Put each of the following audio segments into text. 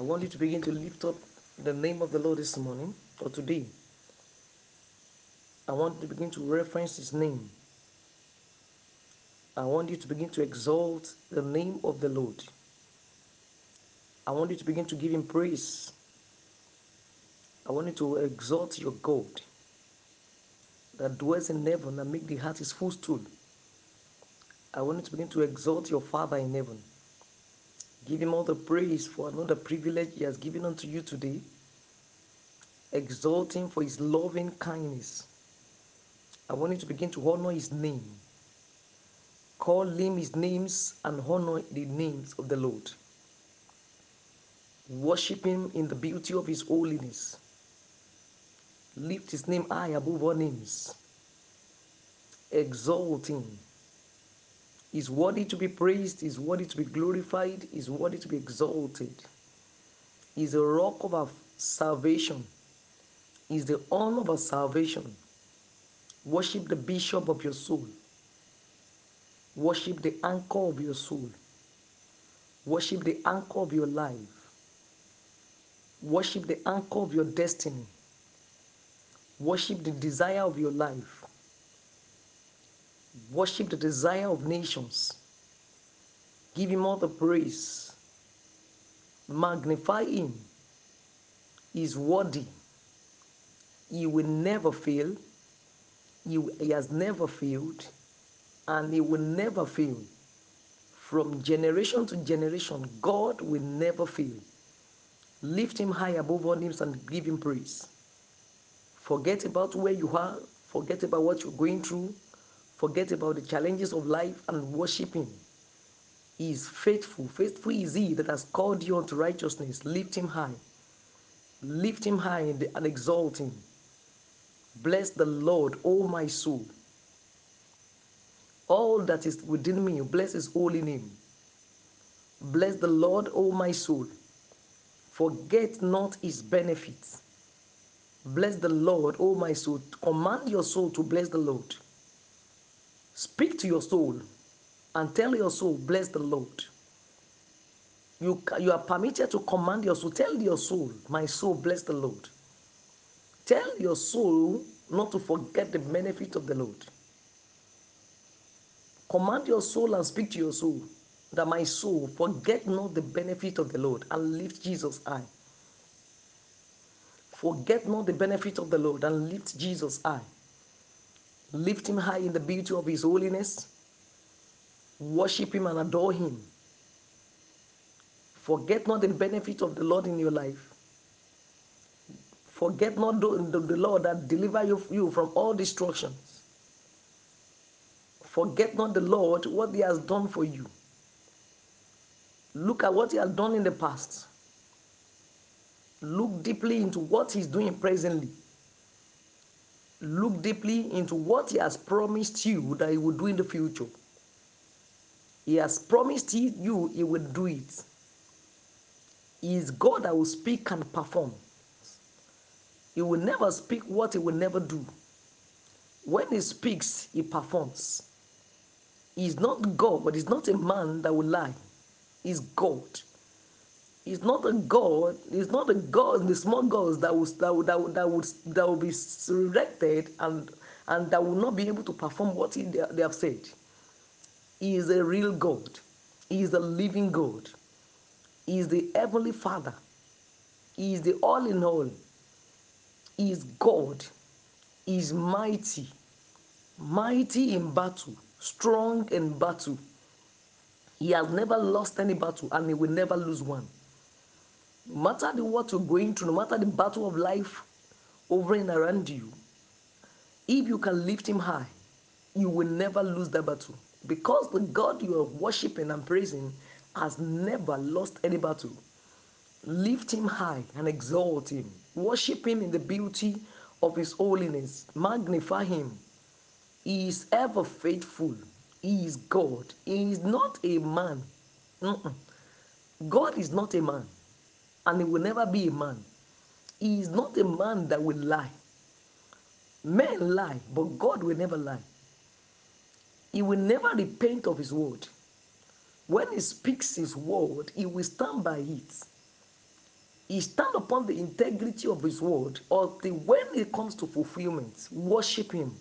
I want you to begin to lift up the name of the Lord this morning or today. I want you to begin to reference his name. I want you to begin to exalt the name of the Lord. I want you to begin to give him praise. I want you to exalt your God that dwells in heaven and make the heart his footstool. I want you to begin to exalt your Father in heaven. Give him all the praise for another privilege he has given unto you today. Exalt him for his loving kindness. I want you to begin to honor his name. Call him his names and honor the names of the Lord. Worship him in the beauty of his holiness. Lift his name high above all names. Exalt him. He's worthy to be praised, is worthy to be glorified, is worthy to be exalted. is the rock of our salvation, is the honor of our salvation. Worship the bishop of your soul. Worship the anchor of your soul. Worship the anchor of your life. Worship the anchor of your destiny. Worship the desire of your life. Worship the desire of nations. Give him all the praise. Magnify him. He is worthy. He will never fail. He, he has never failed. And he will never fail. From generation to generation, God will never fail. Lift him high above all names and give him praise. Forget about where you are. Forget about what you're going through. Forget about the challenges of life and worship Him. He is faithful. Faithful is He that has called you unto righteousness. Lift Him high. Lift Him high and exalt Him. Bless the Lord, O my soul. All that is within me, bless His holy name. Bless the Lord, O my soul. Forget not His benefits. Bless the Lord, O my soul. Command your soul to bless the Lord. Speak to your soul and tell your soul, bless the Lord. You, you are permitted to command your soul. Tell your soul, my soul, bless the Lord. Tell your soul not to forget the benefit of the Lord. Command your soul and speak to your soul that my soul forget not the benefit of the Lord and lift Jesus high. Forget not the benefit of the Lord and lift Jesus high. Lift him high in the beauty of his holiness. Worship him and adore him. Forget not the benefit of the Lord in your life. Forget not the, Lord that deliver you, you from all destructions. Forget not the Lord, what he has done for you. Look at what he has done in the past. Look deeply into what he's doing presently. Look deeply into what he has promised you that he will do in the future. He has promised you he will do it. He is God that will speak and perform. He will never speak what he will never do. When he speaks, he performs. He is not God, but he's not a man that will lie. He's God. He's not a God. He's not a God. The small gods that will that will, that will, that will, that will be resurrected and and that will not be able to perform what he, they, they have said. He is a real God. He is a living God. He is the heavenly Father. He is the all in all. He is God. He is mighty, mighty in battle, strong in battle. He has never lost any battle and he will never lose one. No matter the what you're going through, no matter the battle of life over and around you, if you can lift him high, you will never lose that battle. Because the God you are worshiping and praising has never lost any battle. Lift him high and exalt him. Worship him in the beauty of his holiness. Magnify him. He is ever faithful. He is God. He is not a man. Mm-mm. God is not a man, and he will never be a man. He is not a man that will lie. Men lie, but God will never lie. He will never repent of his word. When he speaks his word, he will stand by it. He stand upon the integrity of his word until when it comes to fulfillment, worship him.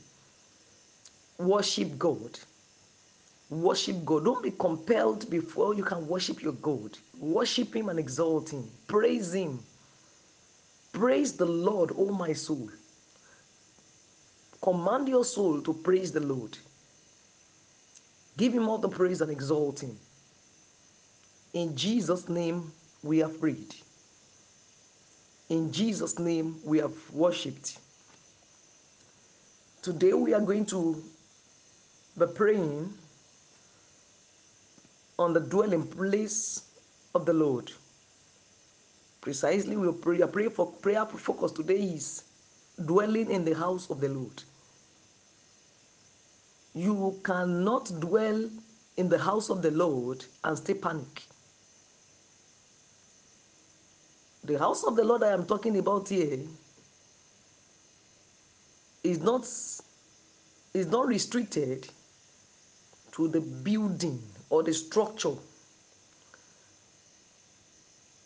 Worship God. Worship God. Don't be compelled before you can worship your God. Worship him and exalt him. Praise him. Praise the Lord, O my soul. Command your soul to praise the Lord. Give him all the praise and exalt him. In Jesus' name, we have prayed. In Jesus' name, we have worshipped. Today, we are going to be praying on the dwelling place of the Lord. Precisely, we pray, pray for prayer focus today is dwelling in the house of the Lord. You cannot dwell in the house of the Lord and stay panic. The house of the Lord I am talking about here is not is not restricted to the building or the structure.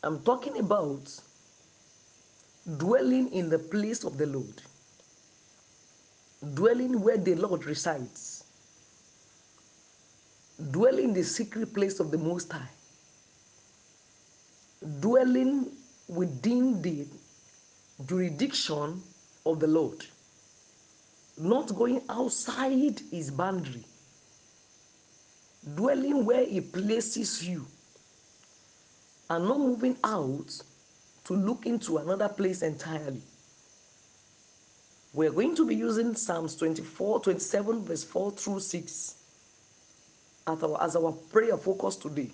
I'm talking about dwelling in the place of the Lord, dwelling where the Lord resides, dwelling in the secret place of the Most High, dwelling within the jurisdiction of the Lord, not going outside his boundary, dwelling where he places you, and not moving out to look into another place entirely. We're going to be using Psalms 24, 27, verse 4 through 6 as our, as our prayer focus today.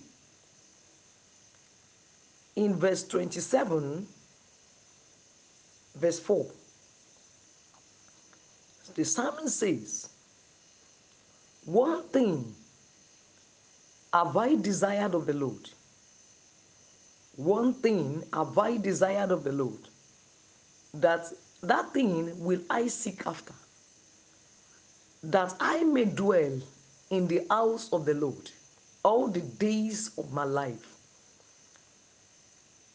In verse 27, verse 4, the psalmist says, One thing have I desired of the Lord. One thing have I desired of the Lord, that that thing will I seek after, that I may dwell in the house of the Lord all the days of my life.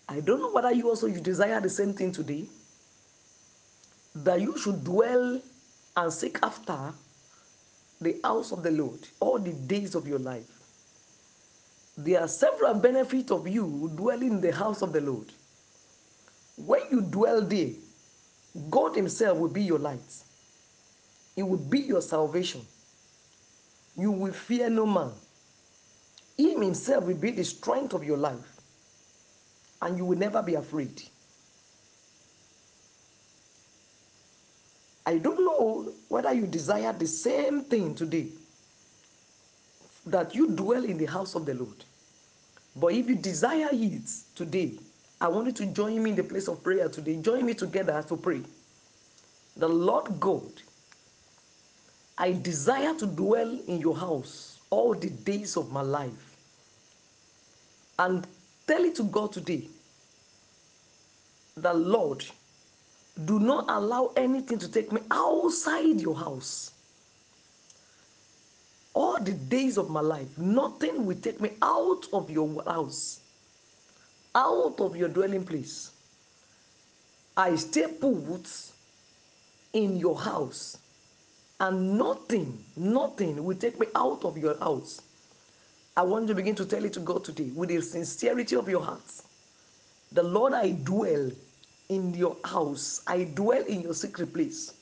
I don't know whether you also you desire the same thing today. That you should dwell and seek after the house of the Lord all the days of your life. There are several benefits of you dwelling in the house of the Lord. When you dwell there, God Himself will be your light. It will be your salvation. You will fear no man. Him Himself will be the strength of your life. And you will never be afraid. I don't know whether you desire the same thing today that you dwell in the house of the Lord. But if you desire it today, I want you to join me in the place of prayer today. Join me together to pray. The Lord God, I desire to dwell in your house all the days of my life. And tell it to God today. The Lord, do not allow anything to take me outside your house. All the days of my life, nothing will take me out of your house, out of your dwelling place. I stay put in your house, and nothing, nothing will take me out of your house. I want you to begin to tell it to God today with the sincerity of your heart. The Lord, I dwell in your house, I dwell in your secret place.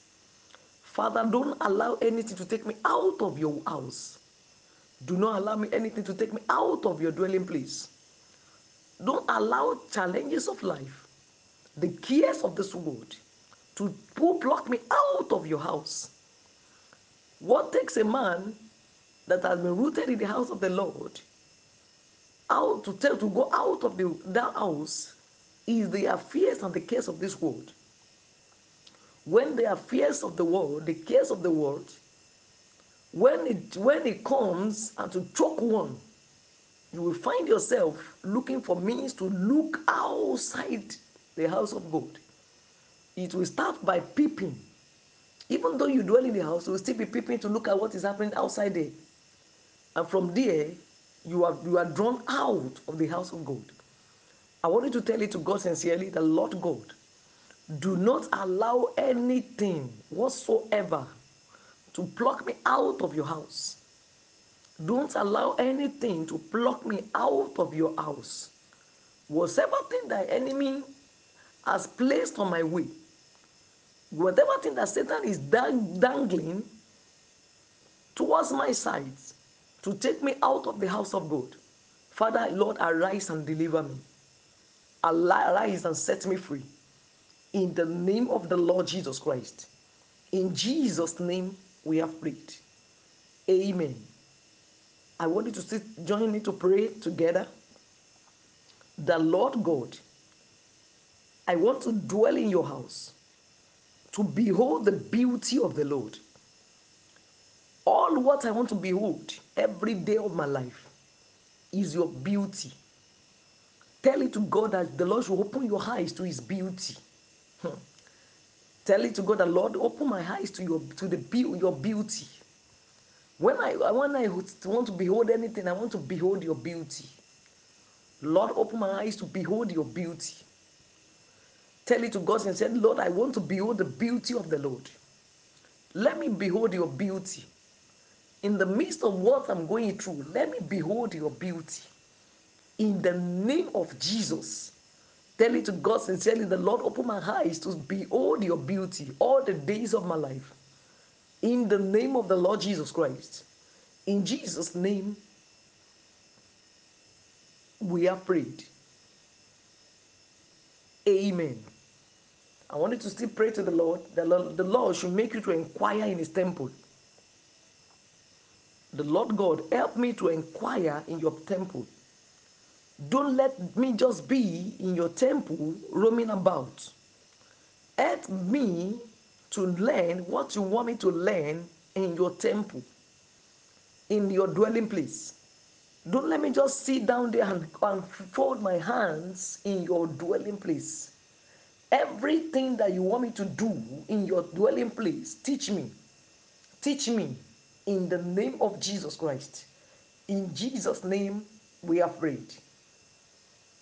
Father, don't allow anything to take me out of your house. Do not allow me anything to take me out of your dwelling place. Don't allow challenges of life, the cares of this world, to pull block me out of your house. What takes a man that has been rooted in the house of the Lord out to tell to go out of the, that house is the affairs and the cares of this world. When the affairs of the world, the cares of the world, when it when it comes and to choke one, you will find yourself looking for means to look outside the house of God. It will start by peeping. Even though you dwell in the house, you will still be peeping to look at what is happening outside there. And from there, you are you are drawn out of the house of God. I want you to tell it to God sincerely, the Lord God, do not allow anything whatsoever to pluck me out of your house. Don't allow anything to pluck me out of your house. Whatever thing the enemy has placed on my way, whatever thing that Satan is dangling towards my sides to take me out of the house of God, Father, Lord, arise and deliver me. Arise and set me free. In the name of the Lord Jesus Christ. In Jesus' name, we have prayed. Amen. I want you to sit, join me to pray together. The Lord God, I want to dwell in your house to behold the beauty of the Lord. All what I want to behold every day of my life is your beauty. Tell it to God that the Lord should open your eyes to his beauty. Hmm. Tell it to God that Lord, open my eyes to your to the your beauty. When I when I want to behold anything, I want to behold your beauty. Lord, open my eyes to behold your beauty. Tell it to God and say, Lord, I want to behold the beauty of the Lord. Let me behold your beauty. In the midst of what I'm going through, let me behold your beauty. In the name of Jesus. It to God sincerely, the Lord, open my eyes to behold your beauty all the days of my life. In the name of the Lord Jesus Christ. In Jesus' name, we are prayed. Amen. I wanted to still pray to the Lord that the Lord should make you to inquire in His temple. The Lord God, help me to inquire in your temple. Don't let me just be in your temple roaming about. Help me to learn what you want me to learn in your temple, in your dwelling place. Don't let me just sit down there and, and fold my hands in your dwelling place. Everything that you want me to do in your dwelling place, teach me. Teach me in the name of Jesus Christ. In Jesus' name, we are prayed.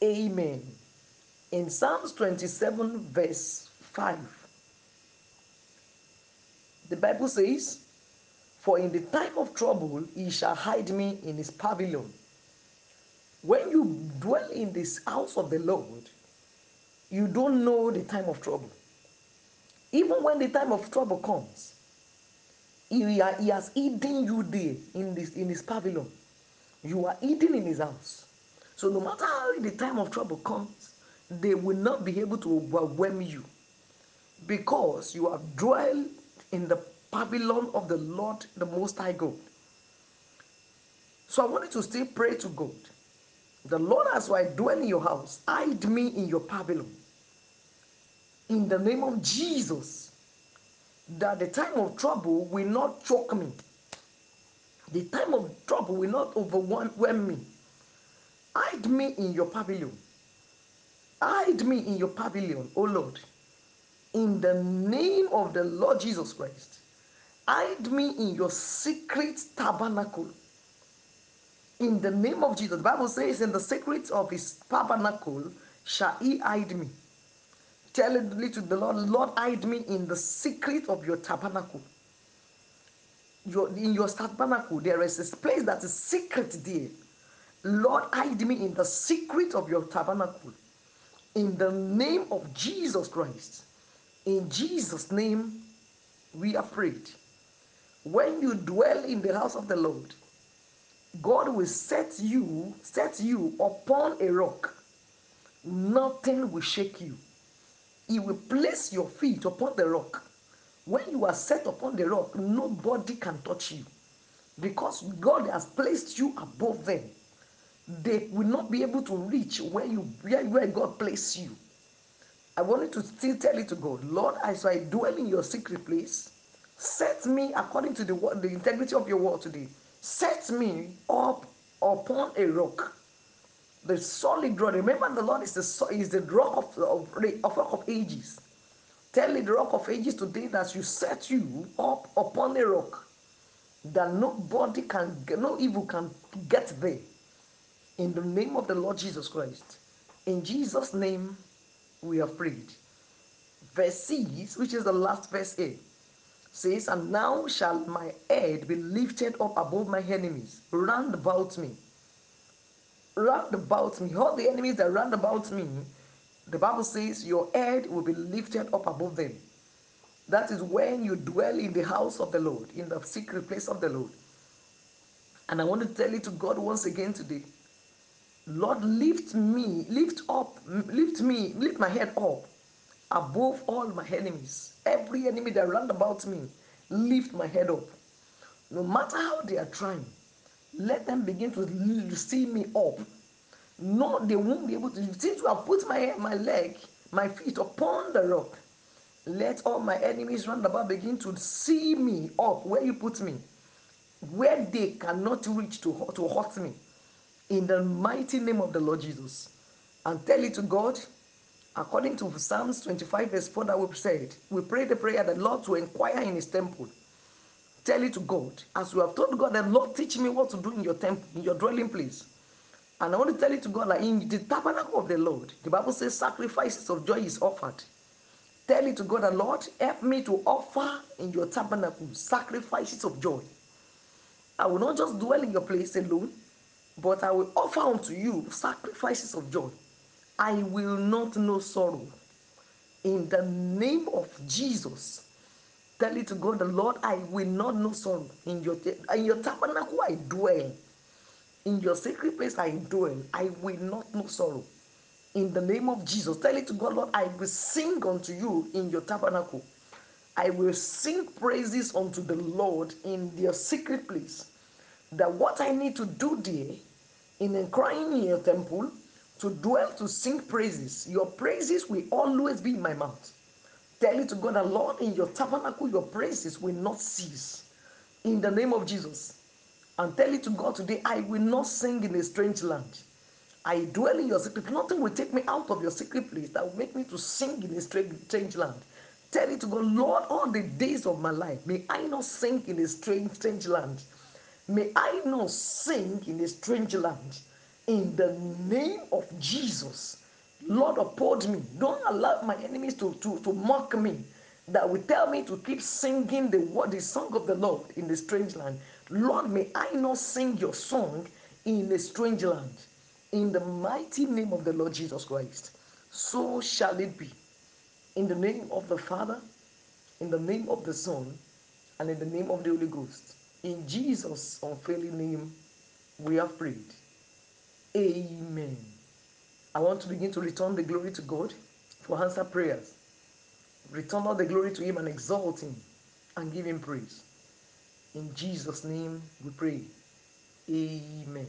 Amen. In Psalms 27, verse 5, the Bible says, For in the time of trouble he shall hide me in his pavilion. When you dwell in this house of the Lord, you don't know the time of trouble. Even when the time of trouble comes, he, has hidden you there in this in his pavilion. You are hidden in his house. So no matter how the time of trouble comes, they will not be able to overwhelm you because you have dwelled in the pavilion of the Lord, the Most High God. So I wanted to still pray to God. The Lord, as I dwell in your house, hide me in your pavilion. In the name of Jesus, that the time of trouble will not choke me. The time of trouble will not overwhelm me. Hide me in your pavilion. Hide me in your pavilion, O Lord. In the name of the Lord Jesus Christ. Hide me in your secret tabernacle. In the name of Jesus. The Bible says, in the secret of his tabernacle shall he hide me. Tell it to the Lord, Lord, hide me in the secret of your tabernacle. Your, in your tabernacle, there is a place that is secret there. Lord, hide me in the secret of your tabernacle. In the name of Jesus Christ. In Jesus' name, we are prayed. When you dwell in the house of the Lord, God will set you, set you upon a rock. Nothing will shake you. He will place your feet upon the rock. When you are set upon the rock, nobody can touch you. Because God has placed you above them. They will not be able to reach where you where, where God placed you. I wanted to still tell it to God, Lord, as I dwell in your secret place, set me according to the the integrity of your word today. Set me up upon a rock, the solid rock. Remember, the Lord is the is the rock of of, of rock of ages. Tell the rock of ages today that you set you up upon a rock that nobody can, no evil can get there. In the name of the Lord Jesus Christ. In Jesus' name, we are freed. Verse 6, which is the last verse A, says, And now shall my head be lifted up above my enemies round about me. Round about me, all the enemies that round about me, the Bible says, Your head will be lifted up above them. That is when you dwell in the house of the Lord, in the secret place of the Lord. And I want to tell you to God once again today Lord, lift me, lift up, lift me, lift my head up above all my enemies. Every enemy that round about me, lift my head up. No matter how they are trying, let them begin to see me up. No, they won't be able to. Since you have put my my leg, my feet upon the rock, let all my enemies round about begin to see me up where you put me, where they cannot reach to, to hurt me in the mighty name of the Lord Jesus and tell it to God according to Psalms 25, verse 4 that we said. We pray the prayer that Lord to inquire in his temple. Tell it to God. As we have told God that Lord teach me what to do in your temple, in your dwelling place. And I want to tell it to God that in the tabernacle of the Lord, the Bible says sacrifices of joy is offered. Tell it to God that Lord, help me to offer in your tabernacle sacrifices of joy. I will not just dwell in your place alone, but I will offer unto you sacrifices of joy. I will not know sorrow. In the name of Jesus, tell it to God, the Lord, I will not know sorrow. In your, in your tabernacle, I dwell. In your sacred place, I dwell. I will not know sorrow. In the name of Jesus, tell it to God, Lord, I will sing unto you in your tabernacle. I will sing praises unto the Lord in your secret place. That what I need to do there in crying in your temple to dwell to sing praises. Your praises will always be in my mouth. Tell it to God that Lord, in your tabernacle, your praises will not cease. In the name of Jesus. And tell it to God today, I will not sing in a strange land. I dwell in your secret. Nothing will take me out of your secret place that will make me to sing in a strange land. Tell it to God, Lord, all the days of my life, may I not sing in a strange, strange land. May I not sing in a strange land. In the name of Jesus, Lord, uphold me. Don't allow my enemies to, to, to mock me. That will tell me to keep singing the word, the song of the Lord in the strange land. Lord, may I not sing your song in a strange land. In the mighty name of the Lord Jesus Christ. So shall it be. In the name of the Father, in the name of the Son, and in the name of the Holy Ghost. In Jesus' unfailing name, we have prayed. Amen. I want to begin to return the glory to God for answer prayers. Return all the glory to Him and exalt Him and give Him praise. In Jesus' name we pray. Amen.